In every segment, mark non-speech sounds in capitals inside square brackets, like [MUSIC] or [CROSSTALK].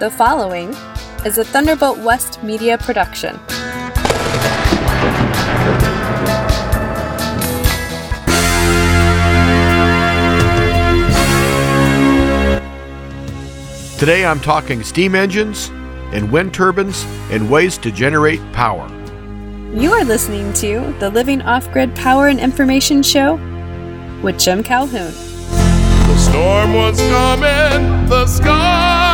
The following is a Thunderbolt West media production. Today I'm talking steam engines and wind turbines and ways to generate power. You are listening to the Living Off Grid Power and Information Show with Jim Calhoun. The storm was coming, the sky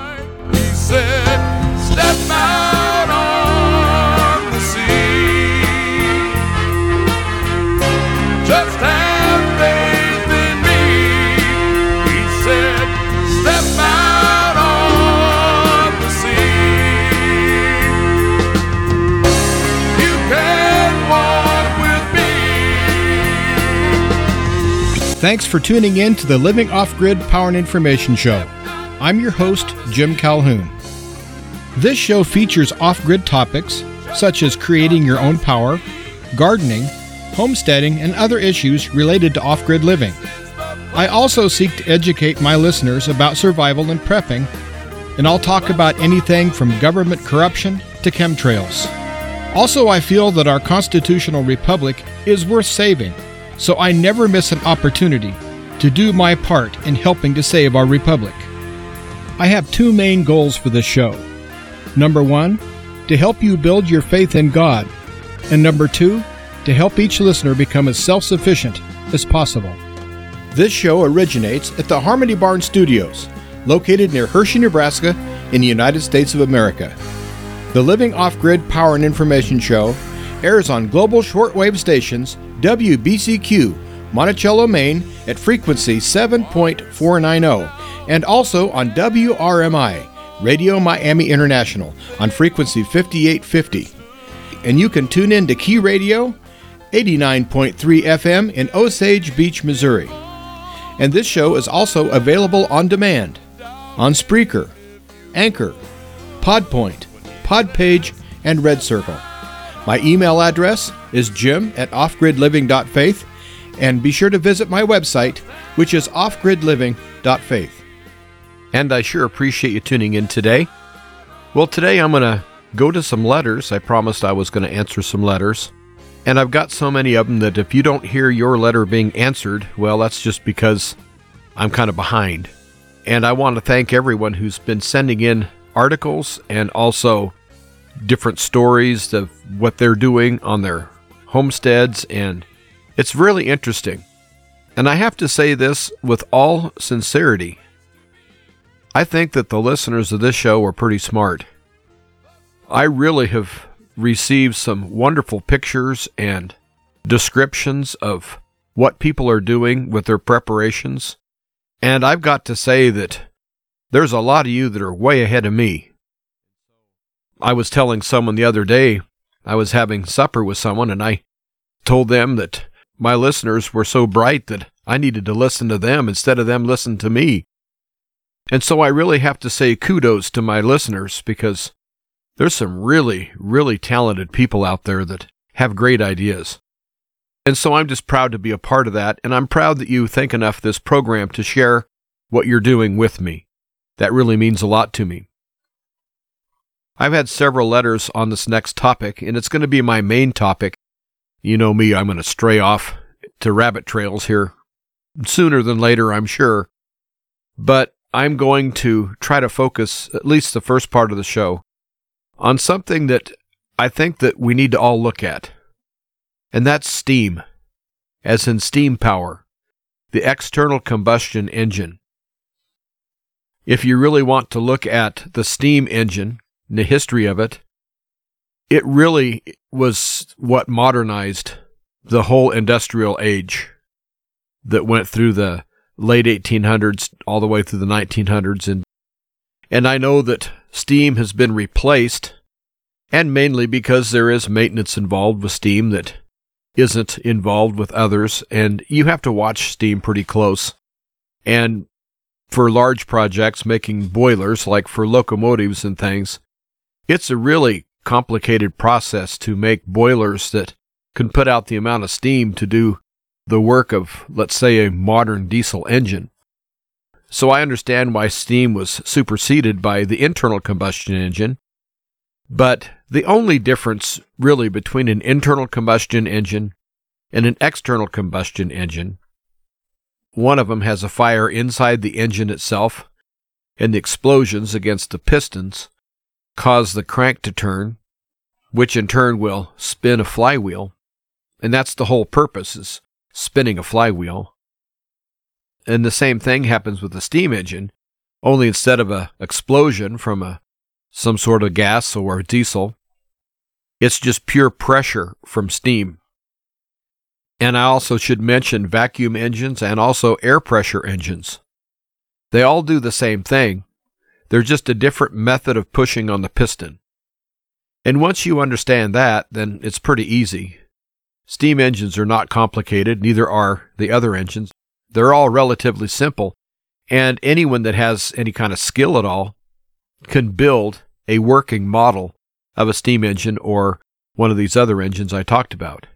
Thanks for tuning in to the Living Off Grid Power and Information Show. I'm your host, Jim Calhoun. This show features off grid topics such as creating your own power, gardening, homesteading, and other issues related to off grid living. I also seek to educate my listeners about survival and prepping, and I'll talk about anything from government corruption to chemtrails. Also, I feel that our constitutional republic is worth saving, so I never miss an opportunity to do my part in helping to save our republic. I have two main goals for this show. Number one, to help you build your faith in God, and number two, to help each listener become as self sufficient as possible. This show originates at the Harmony Barn Studios, located near Hershey, Nebraska, in the United States of America. The Living Off Grid Power and Information Show airs on global shortwave stations WBCQ, Monticello, Maine, at frequency 7.490, and also on WRMI, Radio Miami International, on frequency 5850. And you can tune in to Key Radio, 89.3 FM in Osage Beach, Missouri. And this show is also available on demand on Spreaker, Anchor, Podpoint, Podpage, and Red Circle. My email address is jim at offgridliving.faith, and be sure to visit my website, which is offgridliving.faith. And I sure appreciate you tuning in today. Well, today I'm going to go to some letters. I promised I was going to answer some letters. And I've got so many of them that if you don't hear your letter being answered, well, that's just because I'm kind of behind. And I want to thank everyone who's been sending in articles and also different stories of what they're doing on their homesteads. And it's really interesting. And I have to say this with all sincerity. I think that the listeners of this show are pretty smart. I really have received some wonderful pictures and descriptions of what people are doing with their preparations. And I've got to say that there's a lot of you that are way ahead of me. I was telling someone the other day, I was having supper with someone, and I told them that my listeners were so bright that I needed to listen to them instead of them listen to me. And so I really have to say kudos to my listeners because there's some really, really talented people out there that have great ideas. And so I'm just proud to be a part of that, and I'm proud that you think enough of this program to share what you're doing with me. That really means a lot to me. I've had several letters on this next topic, and it's going to be my main topic. You know me, I'm going to stray off to rabbit trails here sooner than later, I'm sure. But I'm going to try to focus at least the first part of the show on something that I think that we need to all look at. And that's steam, as in steam power, the external combustion engine. If you really want to look at the steam engine, the history of it, it really was what modernized the whole industrial age that went through the late 1800s all the way through the 1900s and and I know that steam has been replaced and mainly because there is maintenance involved with steam that isn't involved with others and you have to watch steam pretty close. And for large projects making boilers like for locomotives and things, it's a really complicated process to make boilers that can put out the amount of steam to do the work of, let's say, a modern diesel engine. So I understand why steam was superseded by the internal combustion engine. But the only difference really between an internal combustion engine and an external combustion engine, one of them has a fire inside the engine itself, and the explosions against the pistons cause the crank to turn, which in turn will spin a flywheel. And that's the whole purpose is spinning a flywheel. And the same thing happens with the steam engine, only instead of a explosion from a some sort of gas or diesel, it's just pure pressure from steam. And I also should mention vacuum engines and also air pressure engines. They all do the same thing. They're just a different method of pushing on the piston. And once you understand that, then it's pretty easy. Steam engines are not complicated, neither are the other engines. They're all relatively simple, and anyone that has any kind of skill at all can build a working model of a steam engine or one of these other engines I talked about.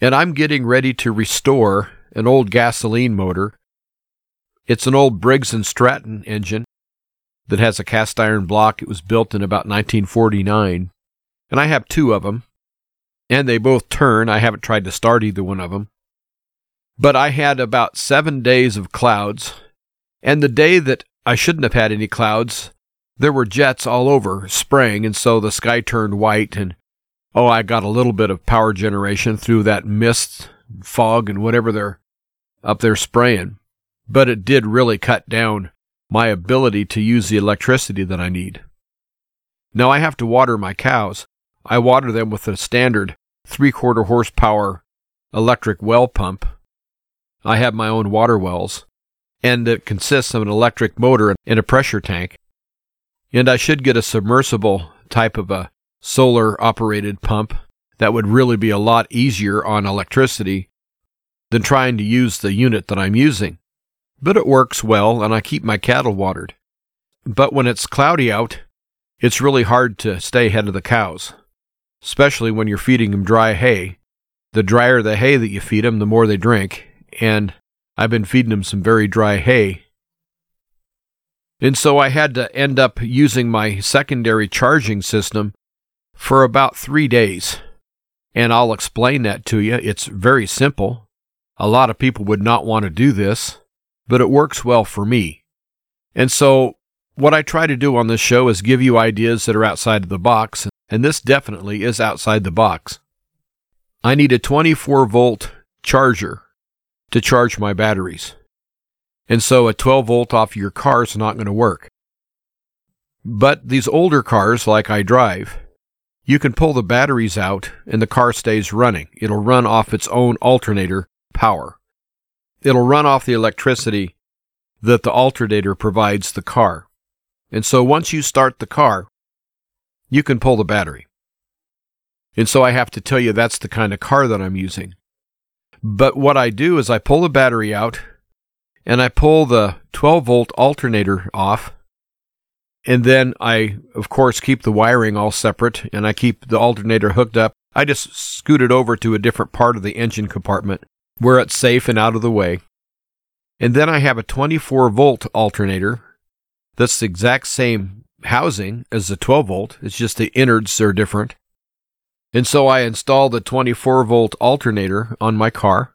And I'm getting ready to restore an old gasoline motor. It's an old Briggs and Stratton engine that has a cast iron block. It was built in about 1949. And I have two of them. And they both turn. I haven't tried to start either one of them. But I had about seven days of clouds. And the day that I shouldn't have had any clouds, there were jets all over spraying. And so the sky turned white. And oh, I got a little bit of power generation through that mist, fog, and whatever they're up there spraying. But it did really cut down my ability to use the electricity that I need. Now I have to water my cows. I water them with a standard three quarter horsepower electric well pump. I have my own water wells, and it consists of an electric motor and a pressure tank. And I should get a submersible type of a solar operated pump that would really be a lot easier on electricity than trying to use the unit that I'm using but it works well and I keep my cattle watered. But when it's cloudy out, it's really hard to stay ahead of the cows, especially when you're feeding them dry hay. The drier the hay that you feed them, the more they drink, and I've been feeding them some very dry hay. And so I had to end up using my secondary charging system for about three days. And I'll explain that to you. It's very simple. A lot of people would not want to do this but it works well for me. And so, what I try to do on this show is give you ideas that are outside of the box, and this definitely is outside the box. I need a 24 volt charger to charge my batteries. And so a 12 volt off your car is not going to work. But these older cars, like I drive, you can pull the batteries out and the car stays running. It'll run off its own alternator power it'll run off the electricity that the alternator provides the car. And so once you start the car, you can pull the battery. And so I have to tell you that's the kind of car that I'm using. But what I do is I pull the battery out and I pull the 12 volt alternator off. And then I, of course, keep the wiring all separate and I keep the alternator hooked up. I just scoot it over to a different part of the engine compartment where it's safe and out of the way. And then I have a 24 volt alternator that's the exact same housing as the 12 volt. It's just the innards are different. And so I install the 24 volt alternator on my car.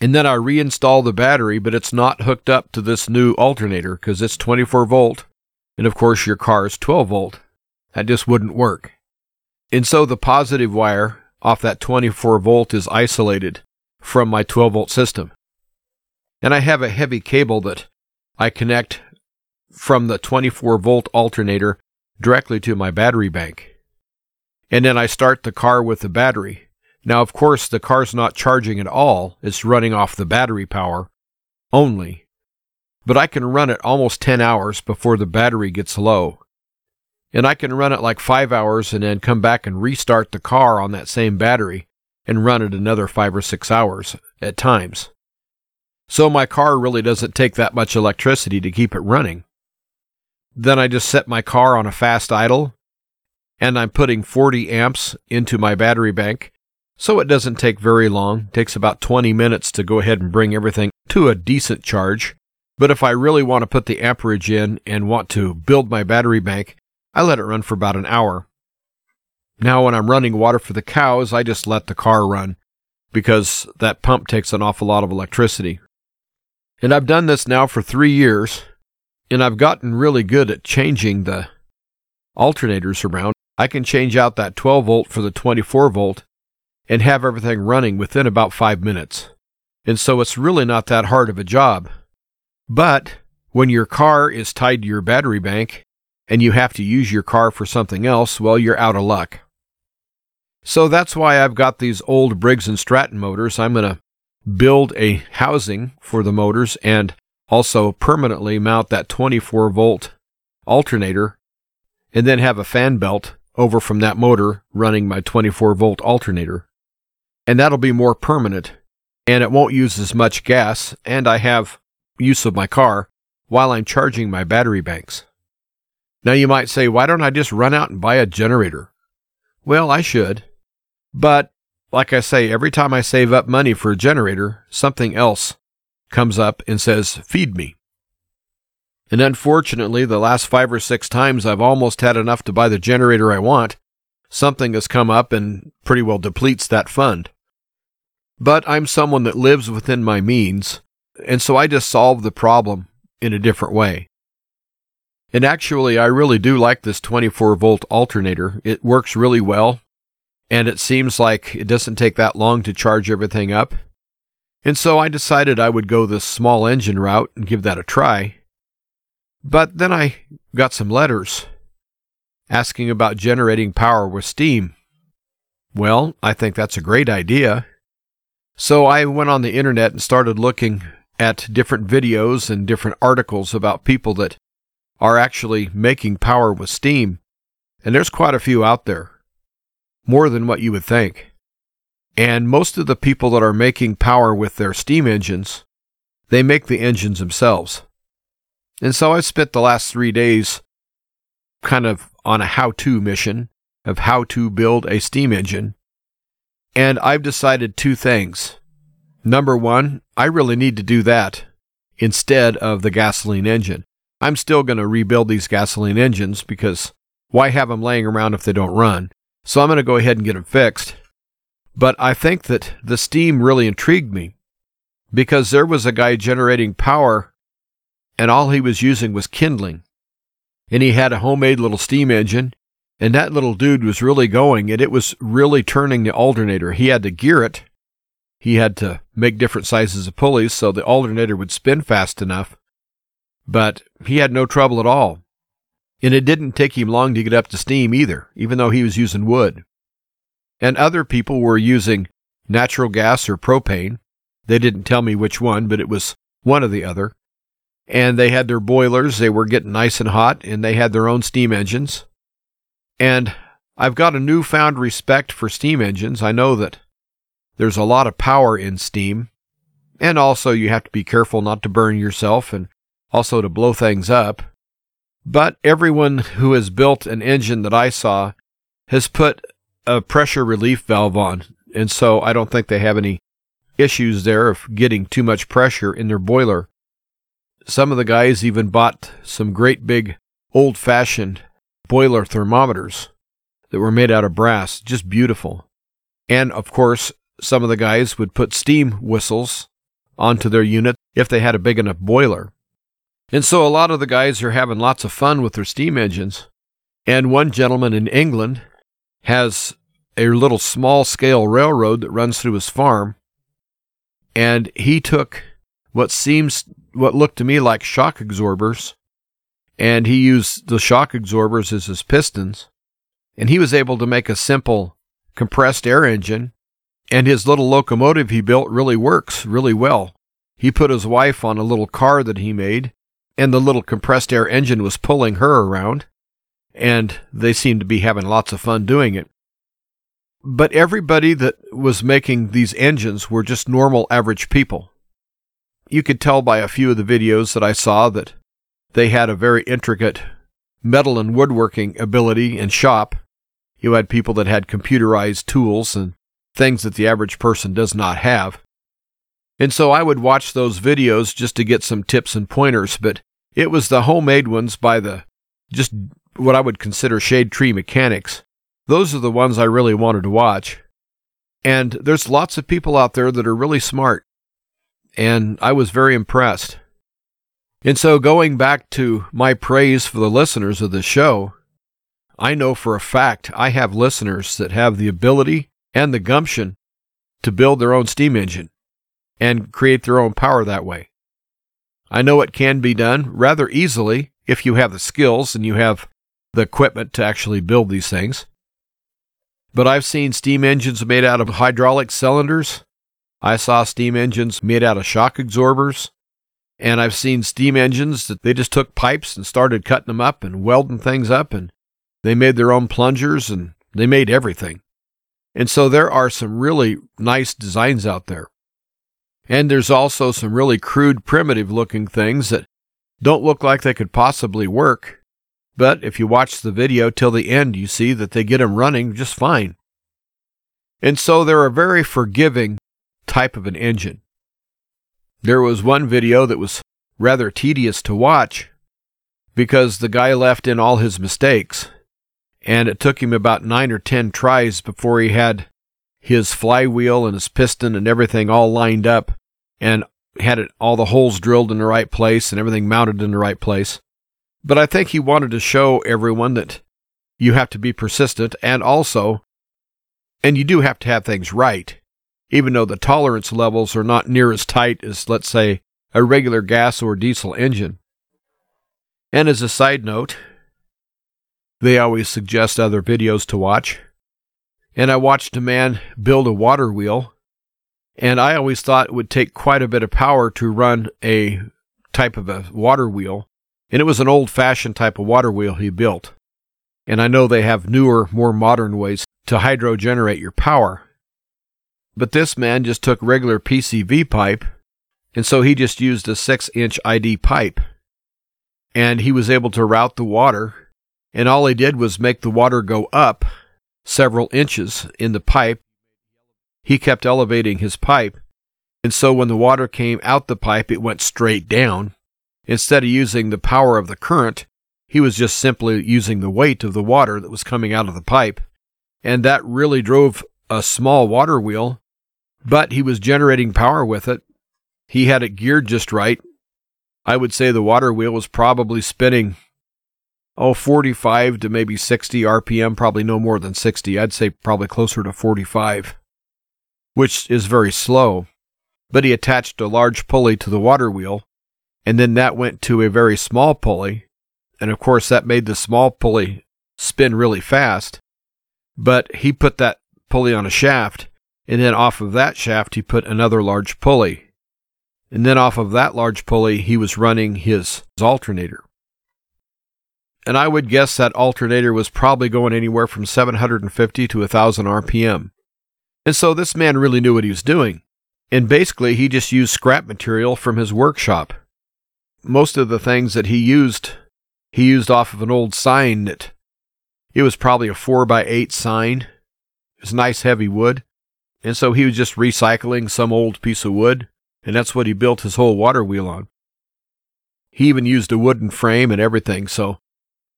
And then I reinstall the battery, but it's not hooked up to this new alternator because it's 24 volt. And of course, your car is 12 volt. That just wouldn't work. And so the positive wire off that 24 volt is isolated from my 12 volt system. And I have a heavy cable that I connect from the 24 volt alternator directly to my battery bank. And then I start the car with the battery. Now, of course, the car's not charging at all, it's running off the battery power only. But I can run it almost 10 hours before the battery gets low. And I can run it like 5 hours and then come back and restart the car on that same battery and run it another five or six hours at times. So my car really doesn't take that much electricity to keep it running. Then I just set my car on a fast idle and I'm putting 40 amps into my battery bank. So it doesn't take very long. It takes about 20 minutes to go ahead and bring everything to a decent charge. But if I really want to put the amperage in and want to build my battery bank, I let it run for about an hour. Now, when I'm running water for the cows, I just let the car run because that pump takes an awful lot of electricity. And I've done this now for three years, and I've gotten really good at changing the alternators around. I can change out that 12 volt for the 24 volt and have everything running within about five minutes. And so it's really not that hard of a job. But when your car is tied to your battery bank and you have to use your car for something else, well, you're out of luck. So that's why I've got these old Briggs and Stratton motors. I'm going to build a housing for the motors and also permanently mount that 24 volt alternator and then have a fan belt over from that motor running my 24 volt alternator. And that'll be more permanent and it won't use as much gas and I have use of my car while I'm charging my battery banks. Now you might say, why don't I just run out and buy a generator? Well, I should. But like I say, every time I save up money for a generator, something else comes up and says, feed me. And unfortunately, the last five or six times I've almost had enough to buy the generator I want, something has come up and pretty well depletes that fund. But I'm someone that lives within my means, and so I just solve the problem in a different way. And actually, I really do like this 24 volt alternator. It works really well and it seems like it doesn't take that long to charge everything up. And so I decided I would go the small engine route and give that a try. But then I got some letters asking about generating power with steam. Well, I think that's a great idea. So I went on the internet and started looking at different videos and different articles about people that are actually making power with steam. And there's quite a few out there more than what you would think. And most of the people that are making power with their steam engines, they make the engines themselves. And so I spent the last three days kind of on a how to mission of how to build a steam engine. And I've decided two things. Number one, I really need to do that instead of the gasoline engine. I'm still going to rebuild these gasoline engines because why have them laying around if they don't run? So I'm going to go ahead and get them fixed. But I think that the steam really intrigued me because there was a guy generating power and all he was using was kindling. And he had a homemade little steam engine and that little dude was really going and it was really turning the alternator. He had to gear it. He had to make different sizes of pulleys so the alternator would spin fast enough. But he had no trouble at all. And it didn't take him long to get up to steam either, even though he was using wood. And other people were using natural gas or propane. They didn't tell me which one, but it was one or the other. And they had their boilers, they were getting nice and hot, and they had their own steam engines. And I've got a newfound respect for steam engines. I know that there's a lot of power in steam, and also you have to be careful not to burn yourself and also to blow things up. But everyone who has built an engine that I saw has put a pressure relief valve on. And so I don't think they have any issues there of getting too much pressure in their boiler. Some of the guys even bought some great big old fashioned boiler thermometers that were made out of brass, just beautiful. And of course, some of the guys would put steam whistles onto their unit if they had a big enough boiler. And so a lot of the guys are having lots of fun with their steam engines. And one gentleman in England has a little small scale railroad that runs through his farm. And he took what seems, what looked to me like shock absorbers, and he used the shock absorbers as his pistons. And he was able to make a simple compressed air engine. And his little locomotive he built really works really well. He put his wife on a little car that he made and the little compressed air engine was pulling her around, and they seemed to be having lots of fun doing it. But everybody that was making these engines were just normal average people. you could tell by a few of the videos that I saw that they had a very intricate metal and woodworking ability and shop. You had people that had computerized tools and things that the average person does not have. And so I would watch those videos just to get some tips and pointers, but it was the homemade ones by the just what I would consider shade tree mechanics. Those are the ones I really wanted to watch. And there's lots of people out there that are really smart. And I was very impressed. And so, going back to my praise for the listeners of the show, I know for a fact I have listeners that have the ability and the gumption to build their own steam engine and create their own power that way. I know it can be done rather easily if you have the skills and you have the equipment to actually build these things. But I've seen steam engines made out of hydraulic cylinders. I saw steam engines made out of shock absorbers. And I've seen steam engines that they just took pipes and started cutting them up and welding things up and they made their own plungers and they made everything. And so there are some really nice designs out there. And there's also some really crude, primitive looking things that don't look like they could possibly work. But if you watch the video till the end, you see that they get them running just fine. And so they're a very forgiving type of an engine. There was one video that was rather tedious to watch because the guy left in all his mistakes. And it took him about nine or ten tries before he had his flywheel and his piston and everything all lined up and had it all the holes drilled in the right place and everything mounted in the right place. But I think he wanted to show everyone that you have to be persistent and also, and you do have to have things right, even though the tolerance levels are not near as tight as, let's say, a regular gas or diesel engine. And as a side note, they always suggest other videos to watch. And I watched a man build a water wheel, and I always thought it would take quite a bit of power to run a type of a water wheel and it was an old fashioned type of water wheel he built. And I know they have newer, more modern ways to hydrogenerate your power. But this man just took regular PCV pipe, and so he just used a 6 inch ID pipe. And he was able to route the water, and all he did was make the water go up several inches in the pipe. He kept elevating his pipe, and so when the water came out the pipe, it went straight down Instead of using the power of the current, he was just simply using the weight of the water that was coming out of the pipe. And that really drove a small water wheel, but he was generating power with it. He had it geared just right. I would say the water wheel was probably spinning, oh, 45 to maybe 60 RPM, probably no more than 60. I'd say probably closer to 45, which is very slow. But he attached a large pulley to the water wheel and then that went to a very small pulley. And of course, that made the small pulley spin really fast. But he put that pulley on a shaft, and then off of that shaft, he put another large pulley. And then off of that large pulley, he was running his alternator. And I would guess that alternator was probably going anywhere from 750 to 1000 RPM. And so this man really knew what he was doing. And basically, he just used scrap material from his workshop most of the things that he used, he used off of an old sign that it was probably a four by eight sign. It was nice heavy wood. And so he was just recycling some old piece of wood, and that's what he built his whole water wheel on. He even used a wooden frame and everything, so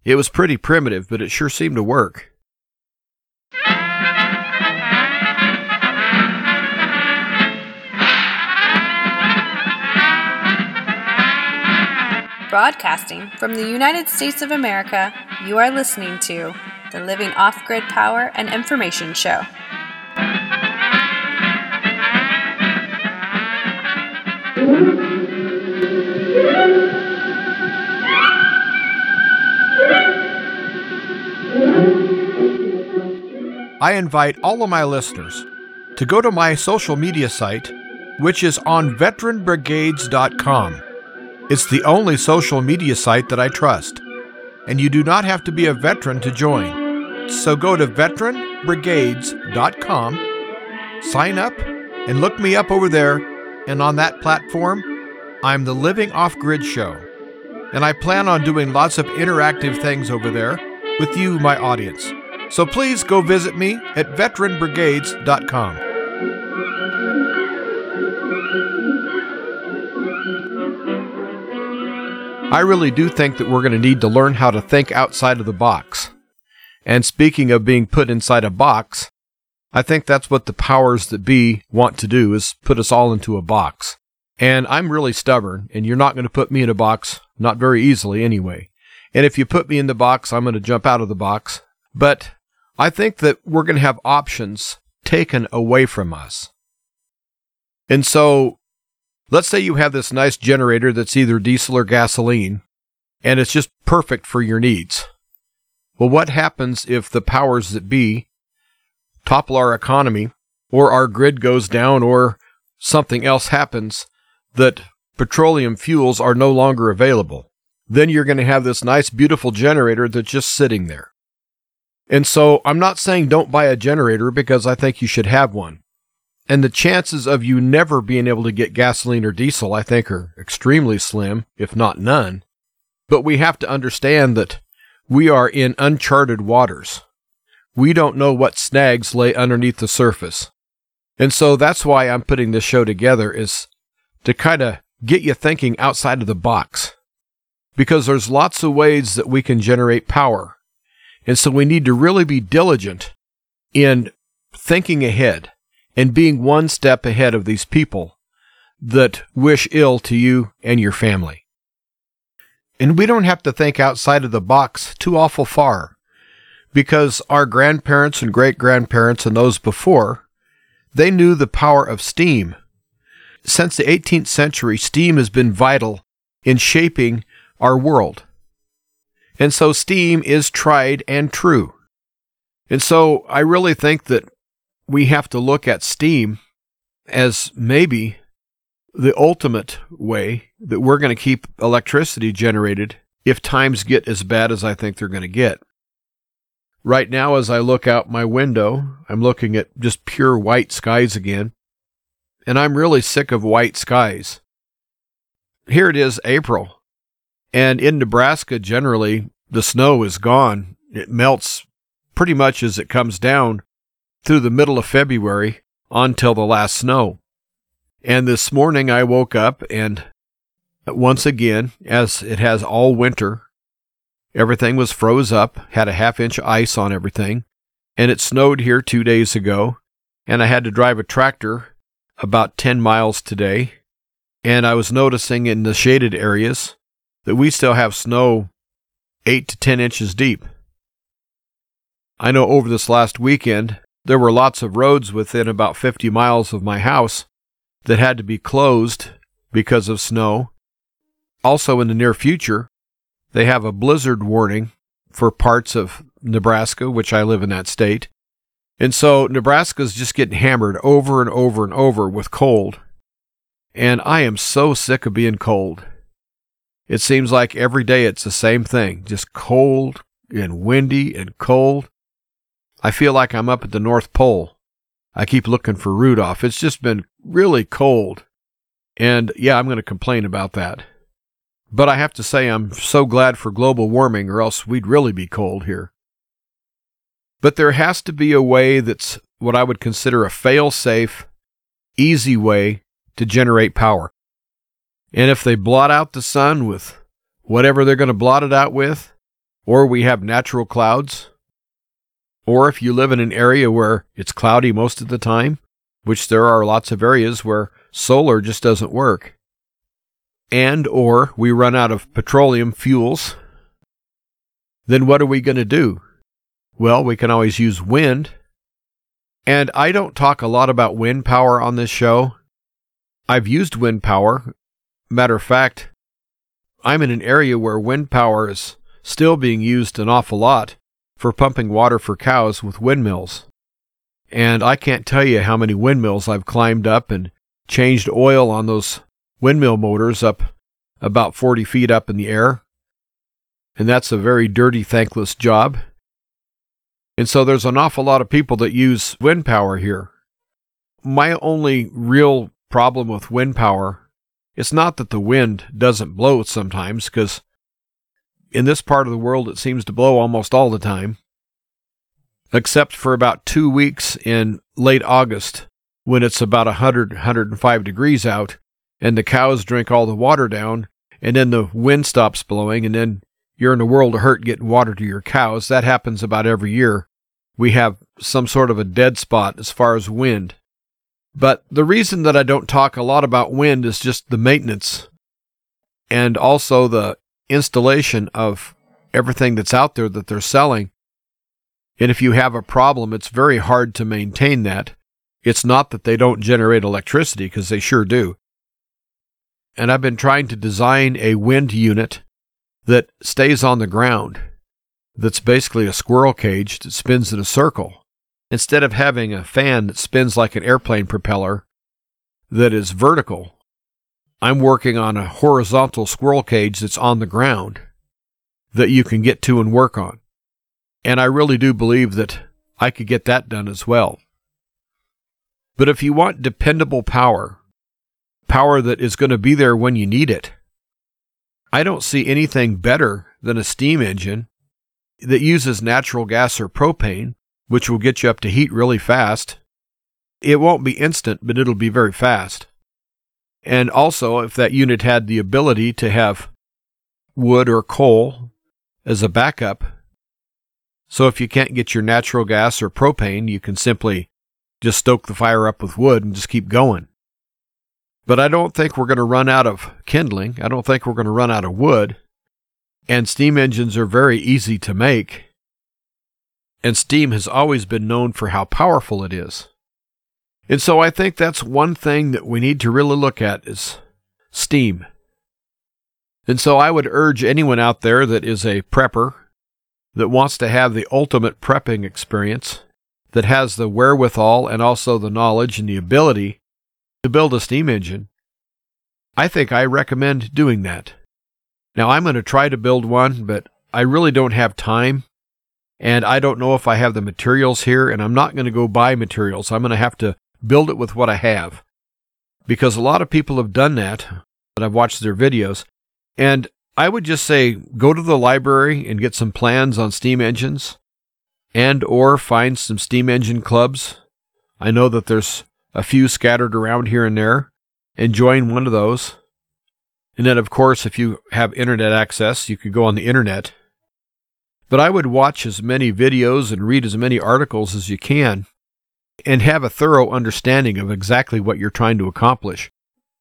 it was pretty primitive, but it sure seemed to work. Broadcasting from the United States of America, you are listening to the Living Off Grid Power and Information Show. I invite all of my listeners to go to my social media site, which is on veteranbrigades.com. It's the only social media site that I trust, and you do not have to be a veteran to join. So go to veteranbrigades.com, sign up, and look me up over there. And on that platform, I'm the Living Off Grid Show, and I plan on doing lots of interactive things over there with you, my audience. So please go visit me at veteranbrigades.com. I really do think that we're going to need to learn how to think outside of the box. And speaking of being put inside a box, I think that's what the powers that be want to do is put us all into a box. And I'm really stubborn, and you're not going to put me in a box, not very easily anyway. And if you put me in the box, I'm going to jump out of the box. But I think that we're going to have options taken away from us. And so Let's say you have this nice generator that's either diesel or gasoline, and it's just perfect for your needs. Well, what happens if the powers that be topple our economy, or our grid goes down, or something else happens that petroleum fuels are no longer available? Then you're going to have this nice, beautiful generator that's just sitting there. And so I'm not saying don't buy a generator because I think you should have one. And the chances of you never being able to get gasoline or diesel, I think, are extremely slim, if not none. But we have to understand that we are in uncharted waters. We don't know what snags lay underneath the surface. And so that's why I'm putting this show together is to kind of get you thinking outside of the box. Because there's lots of ways that we can generate power. And so we need to really be diligent in thinking ahead and being one step ahead of these people that wish ill to you and your family. And we don't have to think outside of the box too awful far, because our grandparents and great grandparents and those before, they knew the power of steam. Since the 18th century, steam has been vital in shaping our world. And so steam is tried and true. And so I really think that we have to look at steam as maybe the ultimate way that we're going to keep electricity generated if times get as bad as I think they're going to get. Right now, as I look out my window, I'm looking at just pure white skies again, and I'm really sick of white skies. Here it is, April, and in Nebraska, generally, the snow is gone. It melts pretty much as it comes down, through the middle of February until the last snow. And this morning I woke up and once again, as it has all winter, everything was froze up, had a half inch ice on everything, and it snowed here two days ago, and I had to drive a tractor about 10 miles today, and I was noticing in the shaded areas that we still have snow 8 to 10 inches deep. I know over this last weekend, there were lots of roads within about 50 miles of my house that had to be closed because of snow. Also, in the near future, they have a blizzard warning for parts of Nebraska, which I live in that state. And so Nebraska's just getting hammered over and over and over with cold. And I am so sick of being cold. It seems like every day it's the same thing just cold and windy and cold. I feel like I'm up at the North Pole. I keep looking for Rudolph. It's just been really cold. And yeah, I'm going to complain about that. But I have to say, I'm so glad for global warming, or else we'd really be cold here. But there has to be a way that's what I would consider a fail safe, easy way to generate power. And if they blot out the sun with whatever they're going to blot it out with, or we have natural clouds, or if you live in an area where it's cloudy most of the time, which there are lots of areas where solar just doesn't work, and or we run out of petroleum fuels, then what are we going to do? Well, we can always use wind. And I don't talk a lot about wind power on this show. I've used wind power. Matter of fact, I'm in an area where wind power is still being used an awful lot for pumping water for cows with windmills. And I can't tell you how many windmills I've climbed up and changed oil on those windmill motors up about 40 feet up in the air. And that's a very dirty, thankless job. And so there's an awful lot of people that use wind power here. My only real problem with wind power It's not that the wind doesn't blow sometimes, because in this part of the world it seems to blow almost all the time, except for about two weeks in late August when it's about 100, 105 degrees out, and the cows drink all the water down, and then the wind stops blowing, and then you're in a world of hurt getting water to your cows. That happens about every year. We have some sort of a dead spot as far as wind. But the reason that I don't talk a lot about wind is just the maintenance and also the installation of everything that's out there that they're selling. And if you have a problem, it's very hard to maintain that. It's not that they don't generate electricity, because they sure do. And I've been trying to design a wind unit that stays on the ground, that's basically a squirrel cage that spins in a circle. Instead of having a fan that spins like an airplane propeller that is vertical, I'm working on a horizontal squirrel cage that's on the ground that you can get to and work on. And I really do believe that I could get that done as well. But if you want dependable power, power that is going to be there when you need it, I don't see anything better than a steam engine that uses natural gas or propane, which will get you up to heat really fast. It won't be instant, but it'll be very fast. And also, if that unit had the ability to have wood or coal as a backup, so if you can't get your natural gas or propane, you can simply just stoke the fire up with wood and just keep going. But I don't think we're going to run out of kindling. I don't think we're going to run out of wood. And steam engines are very easy to make. And steam has always been known for how powerful it is. And so I think that's one thing that we need to really look at is steam. And so I would urge anyone out there that is a prepper that wants to have the ultimate prepping experience, that has the wherewithal and also the knowledge and the ability to build a steam engine, I think I recommend doing that. Now, I'm going to try to build one, but I really don't have time. And I don't know if I have the materials here, and I'm not going to go buy materials. I'm going to have to build it with what I have. Because a lot of people have done that, but I've watched their videos. And I would just say go to the library and get some plans on steam engines and or find some steam engine clubs. I know that there's a few scattered around here and there, and join one of those. And then, of course, if you have internet access, you could go on the internet. But I would watch as many videos and read as many articles as you can and have a thorough understanding of exactly what you're trying to accomplish.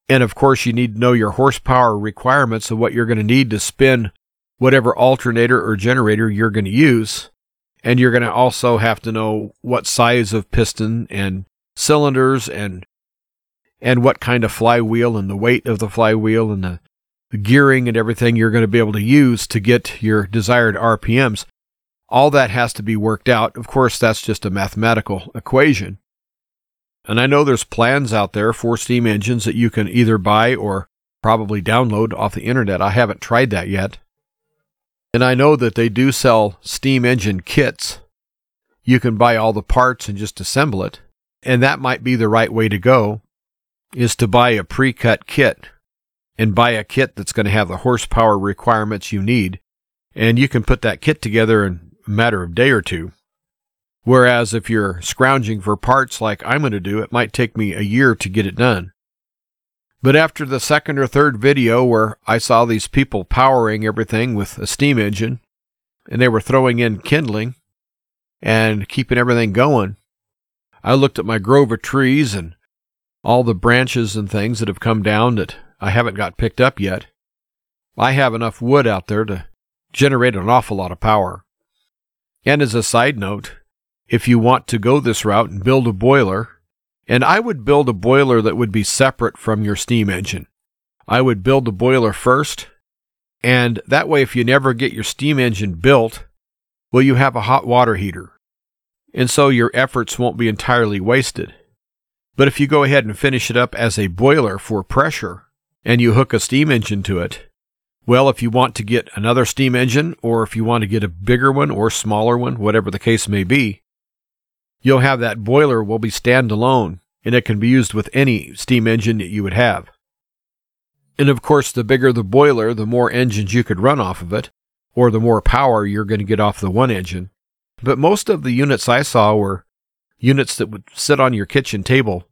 And of course, you need to know your horsepower requirements of what you're going to need to spin whatever alternator or generator you're going to use. And you're going to also have to know what size of piston and cylinders and and what kind of flywheel and the weight of the flywheel and the, the gearing and everything you're going to be able to use to get your desired RPMs. All that has to be worked out. Of course, that's just a mathematical equation. And I know there's plans out there for steam engines that you can either buy or probably download off the internet. I haven't tried that yet. And I know that they do sell steam engine kits. You can buy all the parts and just assemble it and that might be the right way to go, is to buy a pre cut kit and buy a kit that's going to have the horsepower requirements you need. And you can put that kit together in a matter of day or two. Whereas if you're scrounging for parts like I'm going to do, it might take me a year to get it done. But after the second or third video where I saw these people powering everything with a steam engine, and they were throwing in kindling and keeping everything going, I looked at my grove of trees and all the branches and things that have come down that I haven't got picked up yet. I have enough wood out there to generate an awful lot of power. And as a side note, if you want to go this route and build a boiler, and I would build a boiler that would be separate from your steam engine. I would build the boiler first, and that way, if you never get your steam engine built, well, you have a hot water heater and so your efforts won't be entirely wasted. But if you go ahead and finish it up as a boiler for pressure, and you hook a steam engine to it, well, if you want to get another steam engine, or if you want to get a bigger one or smaller one, whatever the case may be, you'll have that boiler will be standalone, and it can be used with any steam engine that you would have. And of course, the bigger the boiler, the more engines you could run off of it, or the more power you're going to get off the one engine. But most of the units I saw were units that would sit on your kitchen table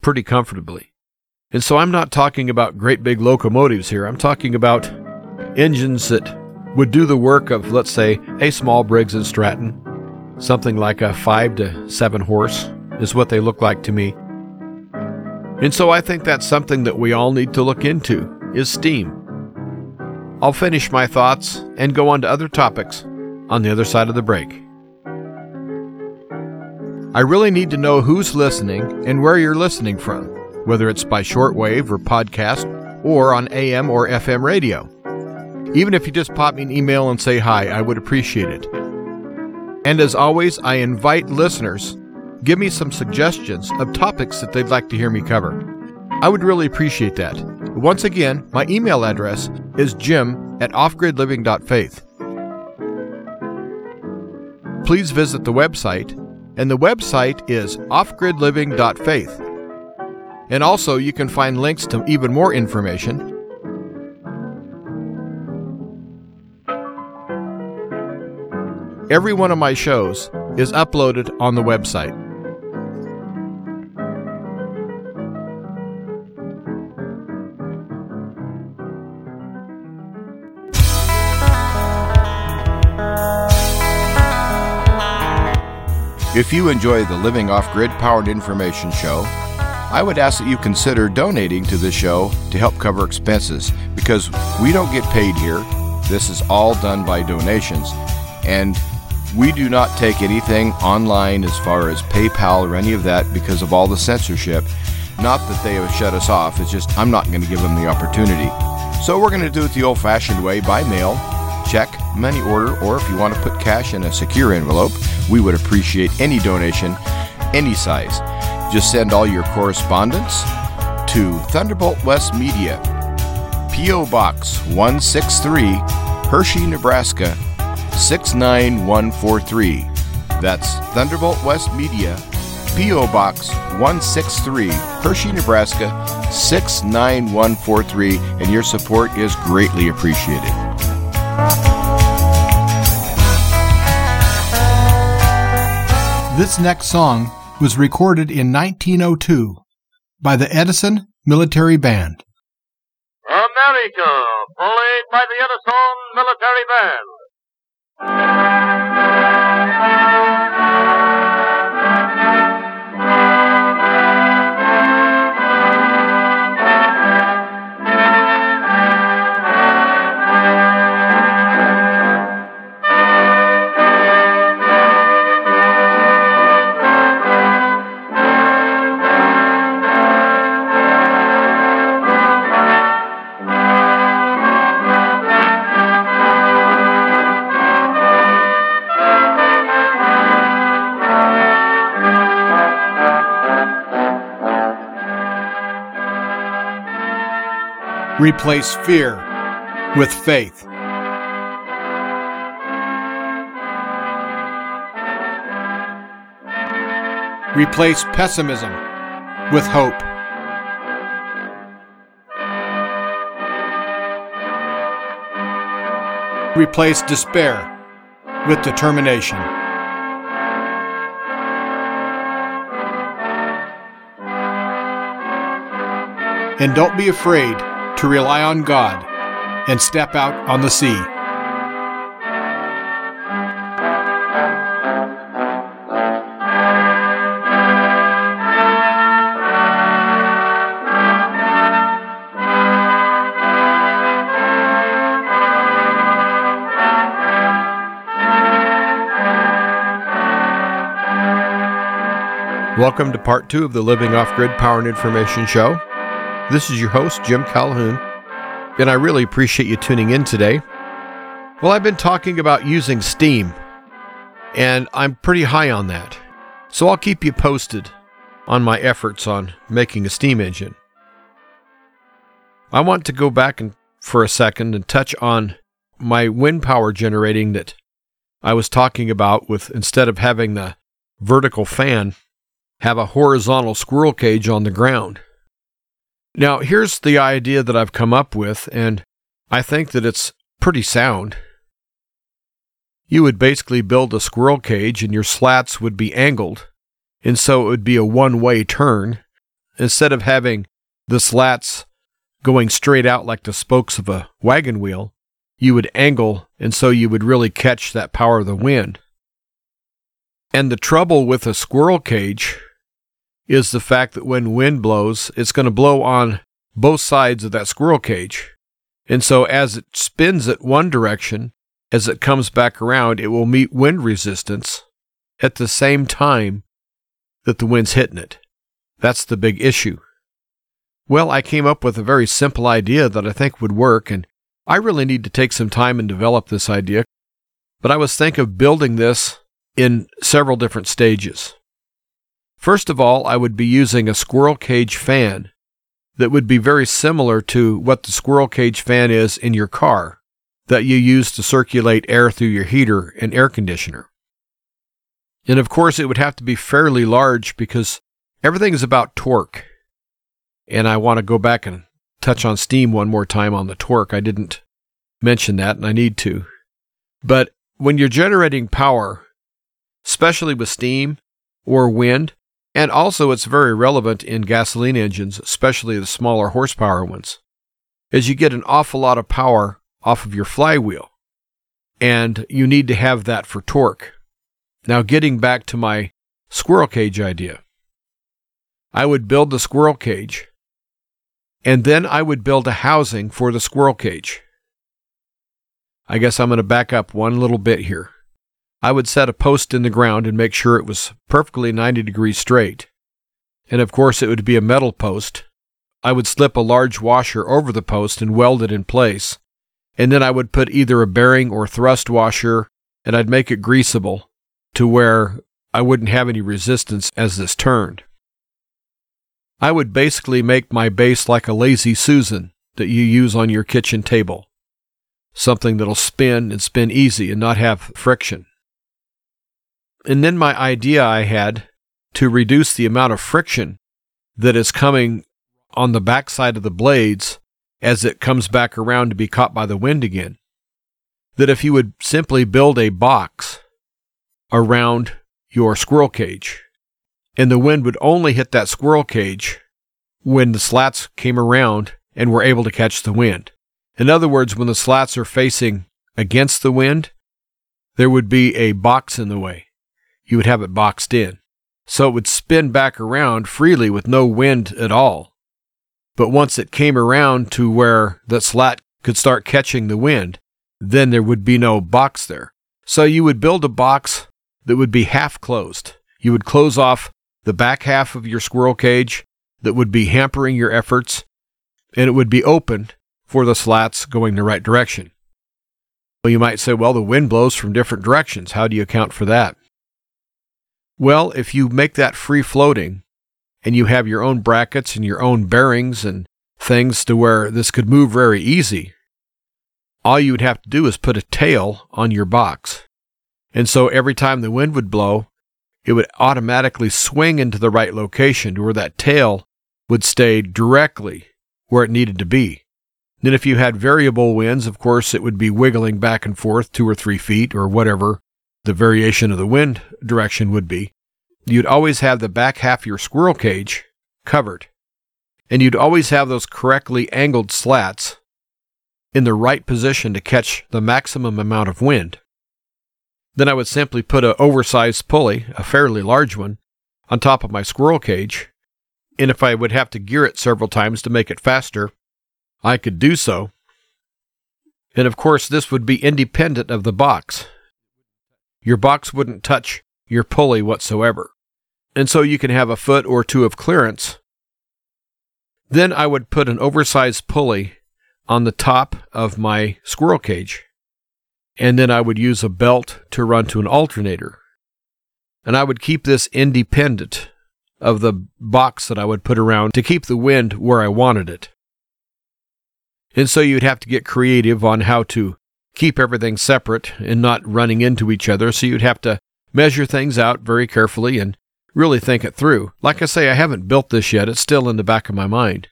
pretty comfortably. And so I'm not talking about great big locomotives here. I'm talking about engines that would do the work of, let's say, a small Briggs and Stratton. Something like a 5 to 7 horse is what they look like to me. And so I think that's something that we all need to look into is steam. I'll finish my thoughts and go on to other topics on the other side of the break. I really need to know who's listening and where you're listening from, whether it's by shortwave or podcast or on AM or FM radio. Even if you just pop me an email and say hi, I would appreciate it. And as always, I invite listeners give me some suggestions of topics that they'd like to hear me cover. I would really appreciate that. Once again, my email address is jim at offgridliving.faith. Please visit the website, and the website is offgridliving.faith. And also, you can find links to even more information. Every one of my shows is uploaded on the website. If you enjoy the Living Off Grid Powered Information Show, I would ask that you consider donating to the show to help cover expenses because we don't get paid here. This is all done by donations. And we do not take anything online as far as PayPal or any of that because of all the censorship. Not that they have shut us off, it's just I'm not going to give them the opportunity. So we're going to do it the old fashioned way by mail, check, money order, or if you want to put cash in a secure envelope, we would appreciate any donation, any size. Just send all your correspondence to Thunderbolt West Media, P.O. Box 163, Hershey, Nebraska 69143. That's Thunderbolt West Media, P.O. Box 163, Hershey, Nebraska 69143, and your support is greatly appreciated. This next song was recorded in 1902 by the Edison Military Band. America, played by the Edison Military Band. Replace fear with faith. Replace pessimism with hope. Replace despair with determination. And don't be afraid to rely on God and step out on the sea. Welcome to part two of the Living Off Grid Power and Information Show. This is your host, Jim Calhoun, and I really appreciate you tuning in today. Well, I've been talking about using steam, and I'm pretty high on that. So I'll keep you posted on my efforts on making a steam engine. I want to go back and, for a second and touch on my wind power generating that I was talking about with instead of having the vertical fan, have a horizontal squirrel cage on the ground. Now, here's the idea that I've come up with, and I think that it's pretty sound. You would basically build a squirrel cage, and your slats would be angled, and so it would be a one way turn. Instead of having the slats going straight out like the spokes of a wagon wheel, you would angle, and so you would really catch that power of the wind. And the trouble with a squirrel cage is the fact that when wind blows, it's going to blow on both sides of that squirrel cage. And so as it spins at one direction, as it comes back around, it will meet wind resistance at the same time that the wind's hitting it. That's the big issue. Well, I came up with a very simple idea that I think would work, and I really need to take some time and develop this idea. But I was thinking of building this in several different stages. First of all, I would be using a squirrel cage fan that would be very similar to what the squirrel cage fan is in your car that you use to circulate air through your heater and air conditioner. And of course, it would have to be fairly large because everything is about torque. And I want to go back and touch on steam one more time on the torque. I didn't mention that, and I need to. But when you're generating power, especially with steam or wind, and also, it's very relevant in gasoline engines, especially the smaller horsepower ones, as you get an awful lot of power off of your flywheel. And you need to have that for torque. Now, getting back to my squirrel cage idea, I would build the squirrel cage, and then I would build a housing for the squirrel cage. I guess I'm going to back up one little bit here. I would set a post in the ground and make sure it was perfectly 90 degrees straight. And of course, it would be a metal post. I would slip a large washer over the post and weld it in place. And then I would put either a bearing or thrust washer and I'd make it greasable to where I wouldn't have any resistance as this turned. I would basically make my base like a lazy Susan that you use on your kitchen table. Something that'll spin and spin easy and not have friction. And then my idea I had to reduce the amount of friction that is coming on the backside of the blades as it comes back around to be caught by the wind again. That if you would simply build a box around your squirrel cage, and the wind would only hit that squirrel cage when the slats came around and were able to catch the wind. In other words, when the slats are facing against the wind, there would be a box in the way you would have it boxed in. So it would spin back around freely with no wind at all. But once it came around to where the slat could start catching the wind, then there would be no box there. So you would build a box that would be half closed. You would close off the back half of your squirrel cage that would be hampering your efforts, and it would be open for the slats going the right direction. Well, you might say, well, the wind blows from different directions. How do you account for that? Well, if you make that free floating and you have your own brackets and your own bearings and things to where this could move very easy, all you would have to do is put a tail on your box. And so every time the wind would blow, it would automatically swing into the right location to where that tail would stay directly where it needed to be. Then, if you had variable winds, of course, it would be wiggling back and forth two or three feet or whatever the variation of the wind direction would be, you'd always have the back half of your squirrel cage covered. And you'd always have those correctly angled slats in the right position to catch the maximum amount of wind. Then I would simply put an oversized pulley, a fairly large one, on top of my squirrel cage, and if I would have to gear it several times to make it faster, I could do so. And of course, this would be independent of the box. Your box wouldn't touch your pulley whatsoever. And so you can have a foot or two of clearance. Then I would put an oversized pulley on the top of my squirrel cage. And then I would use a belt to run to an alternator. And I would keep this independent of the box that I would put around to keep the wind where I wanted it. And so you'd have to get creative on how to keep everything separate and not running into each other. So you'd have to measure things out very carefully and really think it through. Like I say, I haven't built this yet, it's still in the back of my mind.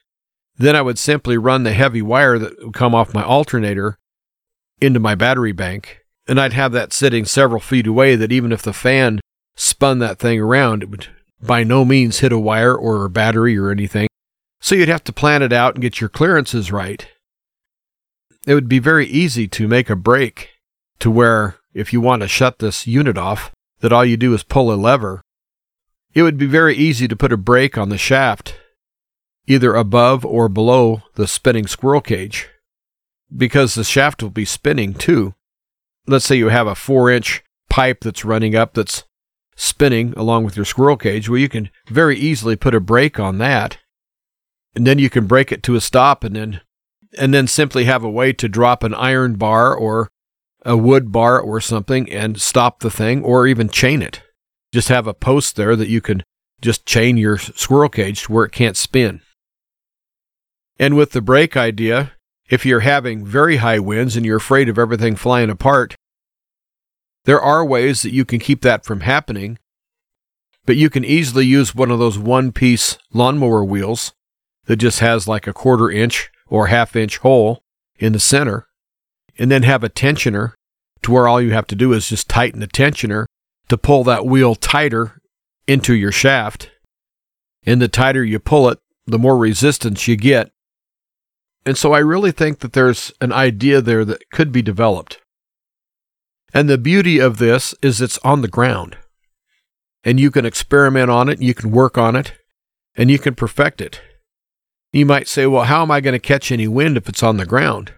Then I would simply run the heavy wire that would come off my alternator into my battery bank, and I'd have that sitting several feet away that even if the fan spun that thing around, it would by no means hit a wire or a battery or anything. So you'd have to plan it out and get your clearances right. It would be very easy to make a brake to where if you want to shut this unit off, that all you do is pull a lever. It would be very easy to put a brake on the shaft, either above or below the spinning squirrel cage, because the shaft will be spinning too. Let's say you have a four inch pipe that's running up that's spinning along with your squirrel cage. Well, you can very easily put a brake on that, and then you can brake it to a stop and then and then simply have a way to drop an iron bar or a wood bar or something and stop the thing or even chain it. Just have a post there that you can just chain your squirrel cage to where it can't spin. And with the brake idea, if you're having very high winds and you're afraid of everything flying apart, there are ways that you can keep that from happening, but you can easily use one of those one piece lawnmower wheels that just has like a quarter inch or half inch hole in the center and then have a tensioner to where all you have to do is just tighten the tensioner to pull that wheel tighter into your shaft. And the tighter you pull it, the more resistance you get. And so I really think that there's an idea there that could be developed. And the beauty of this is it's on the ground. And you can experiment on it, you can work on it, and you can perfect it. You might say, well, how am I going to catch any wind if it's on the ground?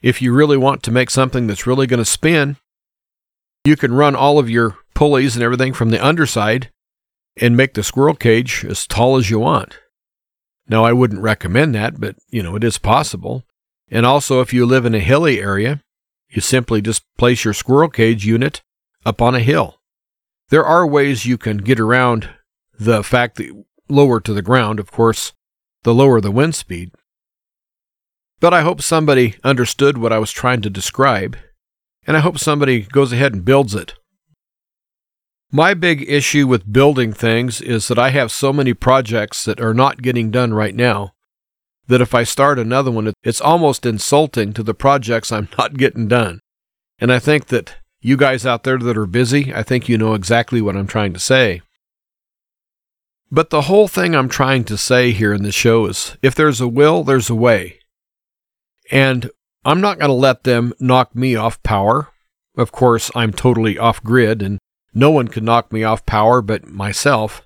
If you really want to make something that's really going to spin, you can run all of your pulleys and everything from the underside and make the squirrel cage as tall as you want. Now, I wouldn't recommend that, but you know, it is possible. And also, if you live in a hilly area, you simply just place your squirrel cage unit up on a hill. There are ways you can get around the fact that lower to the ground, of course, the lower the wind speed. But I hope somebody understood what I was trying to describe, and I hope somebody goes ahead and builds it. My big issue with building things is that I have so many projects that are not getting done right now that if I start another one, it's almost insulting to the projects I'm [LAUGHS] not getting done. And I think that you guys out there that are busy, I think you know exactly what I'm trying to say. But the whole thing I'm trying to say here in the show is if there's a will, there's a way. And I'm not going to let them knock me off power. Of course, I'm totally off grid and no one can knock me off power but myself.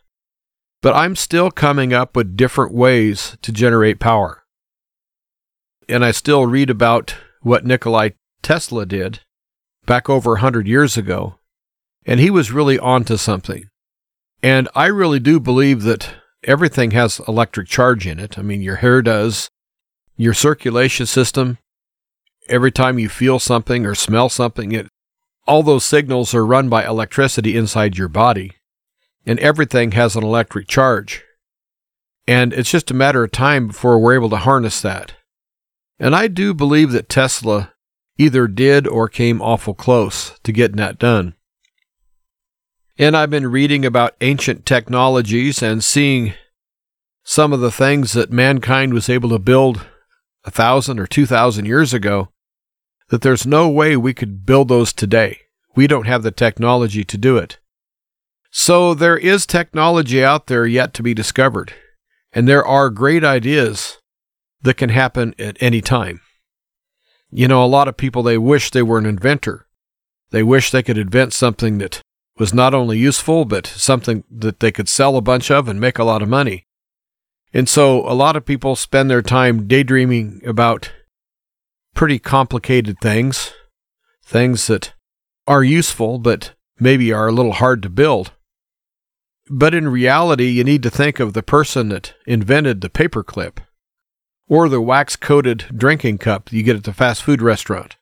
But I'm still coming up with different ways to generate power. And I still read about what Nikolai Tesla did back over a 100 years ago. And he was really onto something. And I really do believe that everything has electric charge in it. I mean, your hair does, your circulation system, every time you feel something or smell something, it, all those signals are run by electricity inside your body, and everything has an electric charge. And it's just a matter of time before we're able to harness that. And I do believe that Tesla either did or came awful close to getting that done. And I've been reading about ancient technologies and seeing some of the things that mankind was able to build a thousand or two thousand years ago that there's no way we could build those today. We don't have the technology to do it. So there is technology out there yet to be discovered, and there are great ideas that can happen at any time. You know, a lot of people, they wish they were an inventor. They wish they could invent something that was not only useful, but something that they could sell a bunch of and make a lot of money. And so a lot of people spend their time daydreaming about pretty complicated things, things that are useful but maybe are a little hard to build. But in reality, you need to think of the person that invented the paperclip or the wax coated drinking cup you get at the fast food restaurant.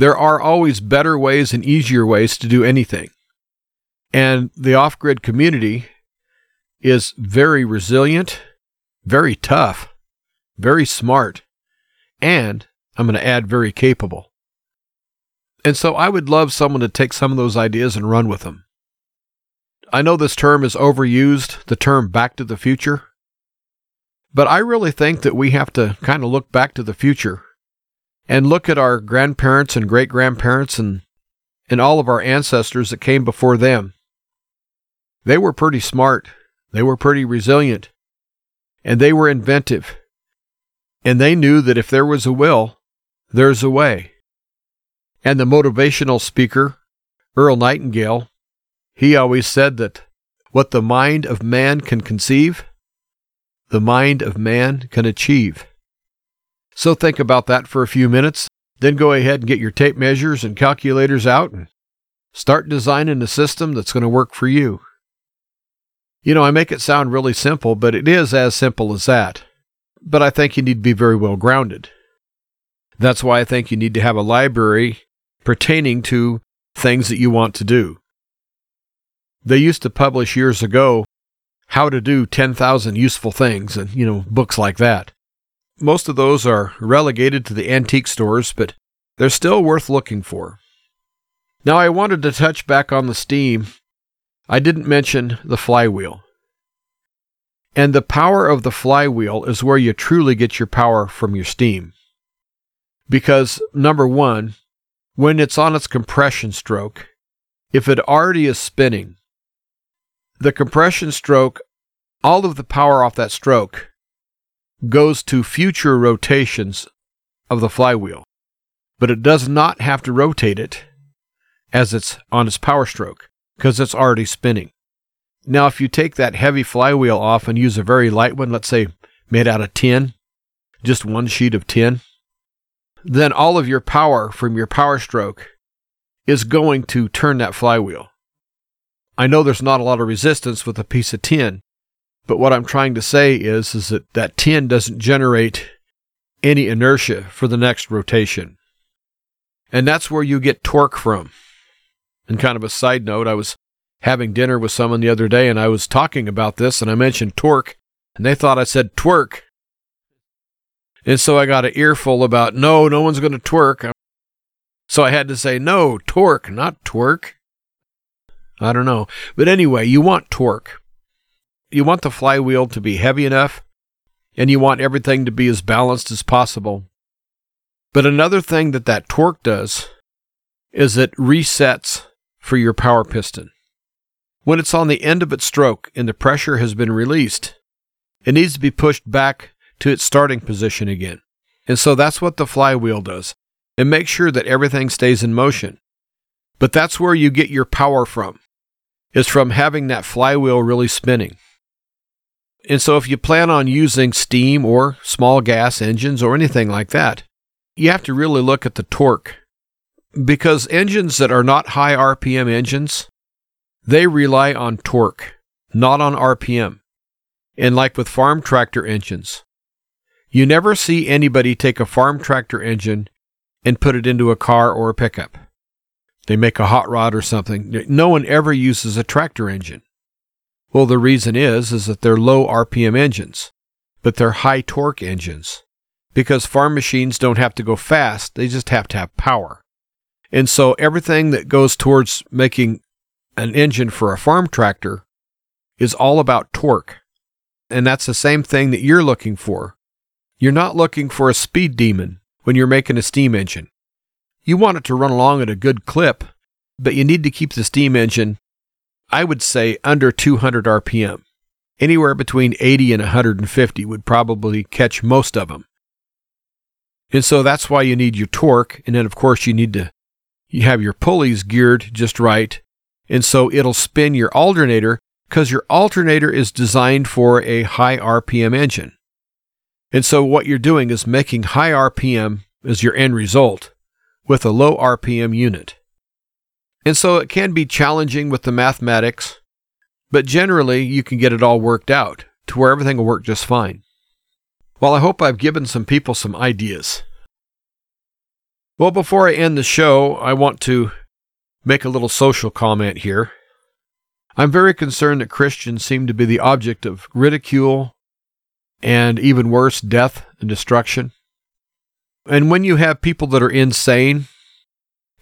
There are always better ways and easier ways to do anything. And the off grid community is very resilient, very tough, very smart, and I'm going to add very capable. And so I would love someone to take some of those ideas and run with them. I know this term is overused, the term back to the future. But I really think that we have to kind of look back to the future and look at our grandparents and great grandparents and, and all of our ancestors that came before them. They were pretty smart, they were pretty resilient, and they were inventive. And they knew that if there was a will, there's a way. And the motivational speaker, Earl Nightingale, he always said that what the mind of man can conceive, the mind of man can achieve. So think about that for a few minutes, then go ahead and get your tape measures and calculators out and start designing a system that's going to work for you. You know, I make it sound really simple, but it is as simple as that. But I think you need to be very well grounded. That's why I think you need to have a library pertaining to things that you want to do. They used to publish years ago how to do 10,000 useful things and, you know, books like that. Most of those are relegated to the antique stores, but they're still worth looking for. Now, I wanted to touch back on the steam. I didn't mention the flywheel. And the power of the flywheel is where you truly get your power from your steam. Because, number one, when it's on its compression stroke, if it already is spinning, the compression stroke, all of the power off that stroke goes to future rotations of the flywheel, but it does not have to rotate it as it's on its power stroke because it's already spinning. Now, if you take that heavy flywheel off and use a very light one, let's say made out of tin, just one sheet of tin, then all of your power from your power stroke is going to turn that flywheel. I know there's not a lot of resistance with a piece of tin, but what I'm trying to say is, is that that 10 doesn't generate any inertia for the next rotation. And that's where you get torque from. And kind of a side note, I was having dinner with someone the other day and I was talking about this and I mentioned torque and they thought I said twerk. And so I got an earful about, no, no one's going to twerk. So I had to say, no, torque, not twerk. I don't know. But anyway, you want torque. You want the flywheel to be heavy enough, and you want everything to be as balanced as possible. But another thing that that torque does is it resets for your power piston. When it's on the end of its stroke and the pressure has been released, it needs to be pushed back to its starting position again. And so that's what the flywheel does. It makes sure that everything stays in motion. But that's where you get your power from is from having that flywheel really spinning. And so, if you plan on using steam or small gas engines or anything like that, you have to really look at the torque. Because engines that are not high RPM engines, they rely on torque, not on RPM. And like with farm tractor engines, you never see anybody take a farm tractor engine and put it into a car or a pickup. They make a hot rod or something. No one ever uses a tractor engine. Well, the reason is is that they're low RPM engines, but they're high torque engines. Because farm machines don't have to go fast, they just have to have power. And so everything that goes towards making an engine for a farm tractor is all about torque. And that's the same thing that you're looking for. You're not looking for a speed demon when you're making a steam engine. You want it to run along at a good clip, but you need to keep the steam engine, I would say, under 200 RPM. Anywhere between 80 and 150 would probably catch most of them. And so that's why you need your torque. And then, of course, you need to you have your pulleys geared just right. And so it'll spin your alternator because your alternator is designed for a high RPM engine. And so what you're doing is making high RPM as your end result with a low RPM unit. And so it can be challenging with the mathematics, but generally you can get it all worked out to where everything will work just fine. Well, I hope I've given some people some ideas. Well, before I end the show, I want to make a little social comment here. I'm very concerned that Christians seem to be the object of ridicule and even worse, death and destruction. And when you have people that are insane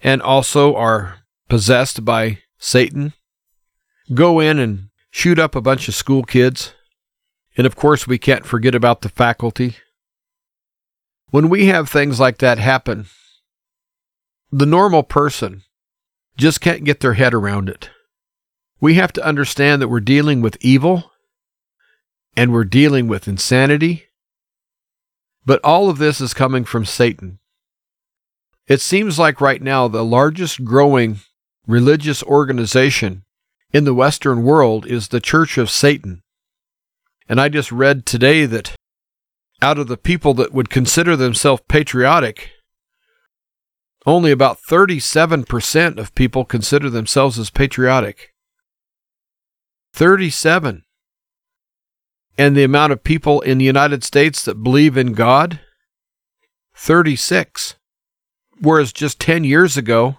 and also are possessed by Satan, go in and shoot up a bunch of school kids And of course, we can't forget about the faculty. When we have things like that happen, the normal person just can't get their head around it. We have to understand that we're dealing with evil and we're dealing with insanity, but all of this is coming from Satan. It seems like right now the largest growing religious organization in the Western world is the Church of Satan. And I just read today that out of the people that would consider themselves patriotic, only about 37% of people consider themselves as patriotic. 37. And the amount of people in the United States that believe in God? 36. Whereas just 10 years ago,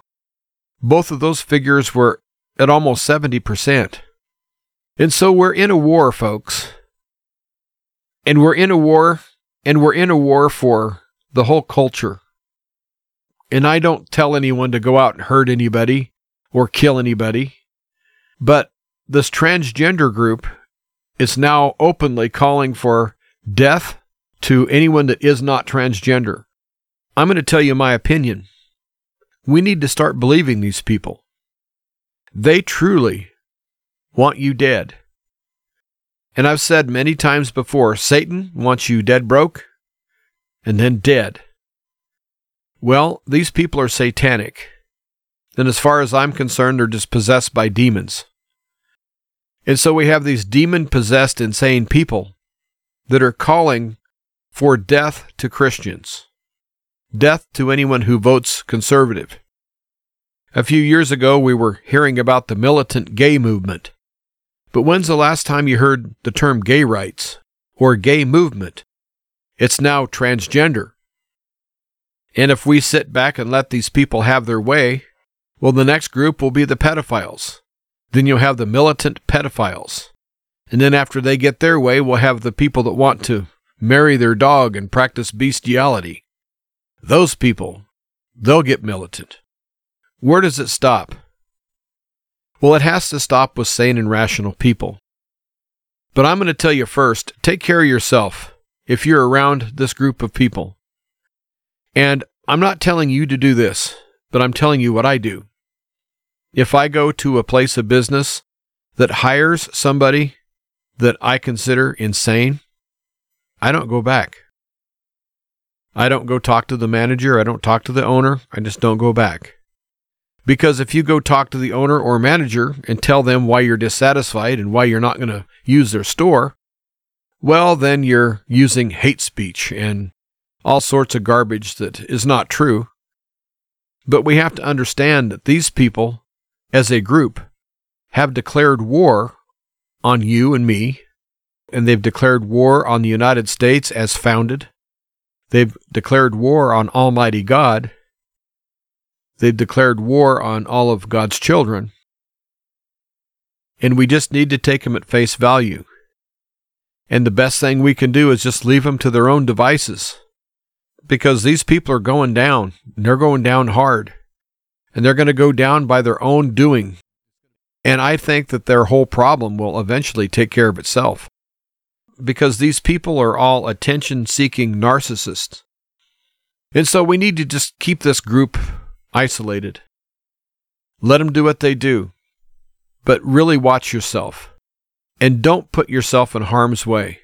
both of those figures were at almost 70%. And so we're in a war, folks. And we're in a war, and we're in a war for the whole culture. And I don't tell anyone to go out and hurt anybody or kill anybody. But this transgender group is now openly calling for death to anyone that is not transgender. I'm going to tell you my opinion. We need to start believing these people. They truly want you dead. And I've said many times before Satan wants you dead broke and then dead. Well, these people are satanic. And as far as I'm concerned, they're just possessed by demons. And so we have these demon possessed insane people that are calling for death to Christians, death to anyone who votes conservative. A few years ago, we were hearing about the militant gay movement. But when's the last time you heard the term gay rights or gay movement? It's now transgender. And if we sit back and let these people have their way, well, the next group will be the pedophiles. Then you'll have the militant pedophiles. And then after they get their way, we'll have the people that want to marry their dog and practice bestiality. Those people, they'll get militant. Where does it stop? Well, it has to stop with sane and rational people. But I'm going to tell you first take care of yourself if you're around this group of people. And I'm not telling you to do this, but I'm telling you what I do. If I go to a place of business that hires somebody that I consider insane, I don't go back. I don't go talk to the manager. I don't talk to the owner. I just don't go back. Because if you go talk to the owner or manager and tell them why you're dissatisfied and why you're not going to use their store, well, then you're using hate speech and all sorts of garbage that is not true. But we have to understand that these people, as a group, have declared war on you and me, and they've declared war on the United States as founded. They've declared war on Almighty God. They've declared war on all of God's children. And we just need to take them at face value. And the best thing we can do is just leave them to their own devices because these people are going down. And they're going down hard. And they're going to go down by their own doing. And I think that their whole problem will eventually take care of itself. Because these people are all attention seeking narcissists. And so we need to just keep this group isolated. Let them do what they do. But really watch yourself. And don't put yourself in harm's way.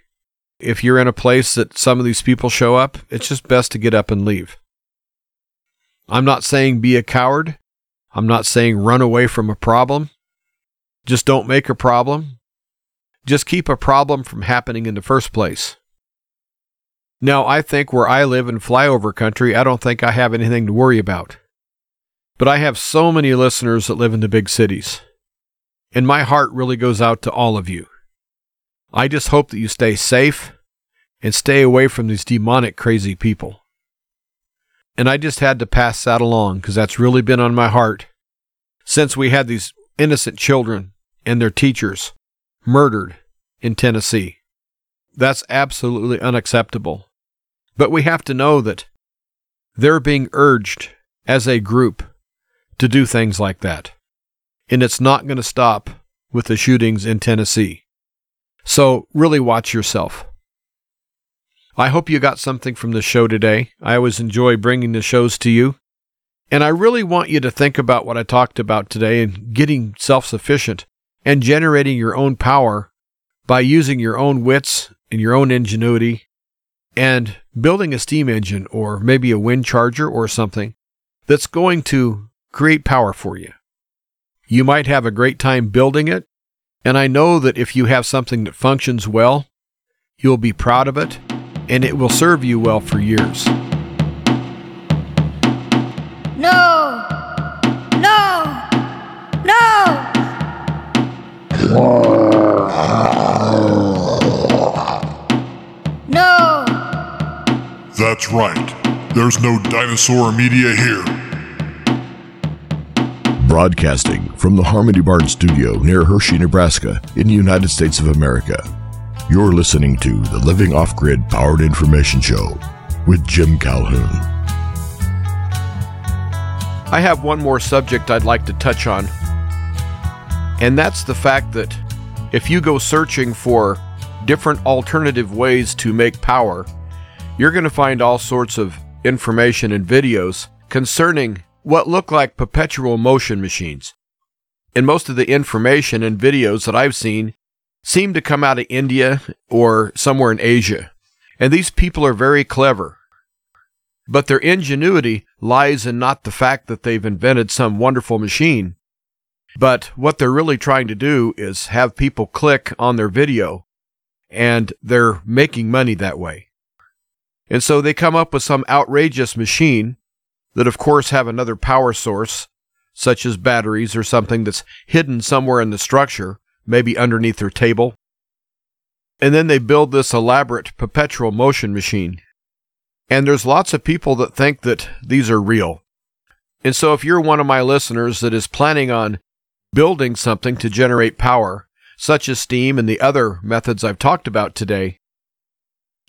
If you're in a place that some of these people show up, it's just best to get up and leave. I'm not saying be a coward. I'm not saying run away from a problem. Just don't make a problem. Just keep a problem from happening in the first place. Now, I think where I live in flyover country, I don't think I have anything to worry about. But I have so many listeners that live in the big cities. And my heart really goes out to all of you. I just hope that you stay safe and stay away from these demonic, crazy people. And I just had to pass that along because that's really been on my heart since we had these innocent children and their teachers murdered in Tennessee. That's absolutely unacceptable. But we have to know that they're being urged as a group to do things like that. And it's not going to stop with the shootings in Tennessee. So really watch yourself. I hope you got something from the show today. I always enjoy bringing the shows to you. And I really want you to think about what I talked about today and getting self sufficient and generating your own power by using your own wits and your own ingenuity and building a steam engine or maybe a wind charger or something that's going to create power for you. You might have a great time building it, and I know that if you have something that functions well, you'll be proud of it and it will serve you well for years. No! No! That's right. There's no dinosaur media here. Broadcasting from the Harmony Barn studio near Hershey, Nebraska, in the United States of America. You're listening to the Living Off Grid Powered Information Show with Jim Calhoun. I have one more subject I'd like to touch on, and that's the fact that if you go searching for different alternative ways to make power, you're going to find all sorts of information and videos concerning what look like perpetual motion machines. And most of the information and videos that I've seen seem to come out of India or somewhere in Asia. And these people are very clever. But their ingenuity lies in not the fact that they've invented some wonderful machine, but what they're really trying to do is have people click on their video, and they're making money that way. And so they come up with some outrageous machine that, of course, have another power source, such as batteries or something that's hidden somewhere in the structure, maybe underneath their table. And then they build this elaborate perpetual motion machine. And there's lots of people that think that these are real. And so if you're one of my listeners that is planning on building something to generate power, such as steam and the other methods I've talked about today,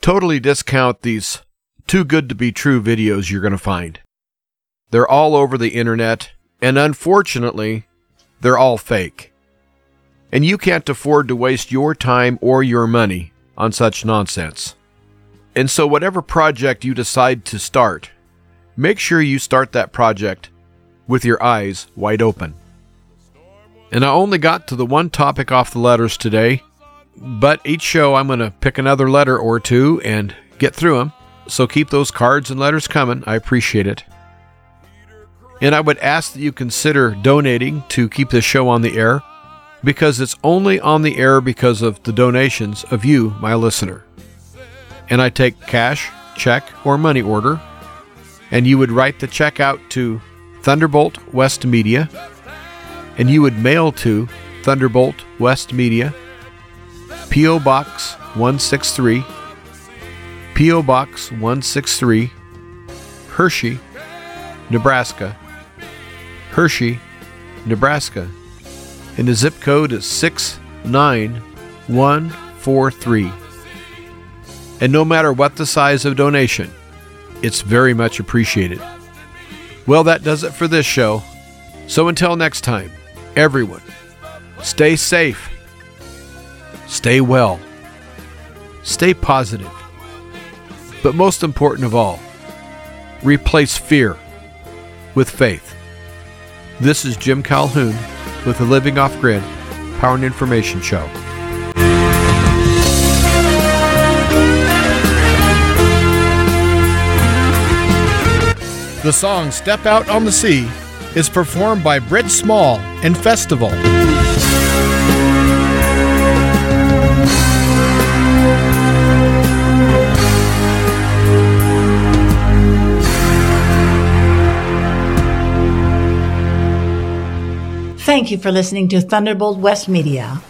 totally discount these too good to be true videos you're going to find. They're all over the internet, and unfortunately, they're all fake. And you can't afford to waste your time or your money on such nonsense. And so, whatever project you decide to start, make sure you start that project with your eyes wide open. And I only got to the one topic off the letters today, but each show I'm going to pick another letter or two and get through them. So keep those cards and letters coming. I appreciate it. And I would ask that you consider donating to keep this show on the air because it's only on the air because of the donations of you, my listener. And I take cash, check, or money order, and you would write the check out to Thunderbolt West Media, and you would mail to Thunderbolt West Media, P.O. Box 163, P.O. Box 163, Hershey, Nebraska. Hershey, Nebraska and the zip code is 69143. And no matter what the size of donation, it's very much appreciated. Well, that does it for this show. So until next time, everyone, stay safe, stay well, stay positive, but most important of all, replace fear with faith. This is Jim Calhoun with the Living Off Grid Power and Information Show. The song Step Out on the Sea is performed by Britt Small and Festival. Thank you for listening to Thunderbolt West Media.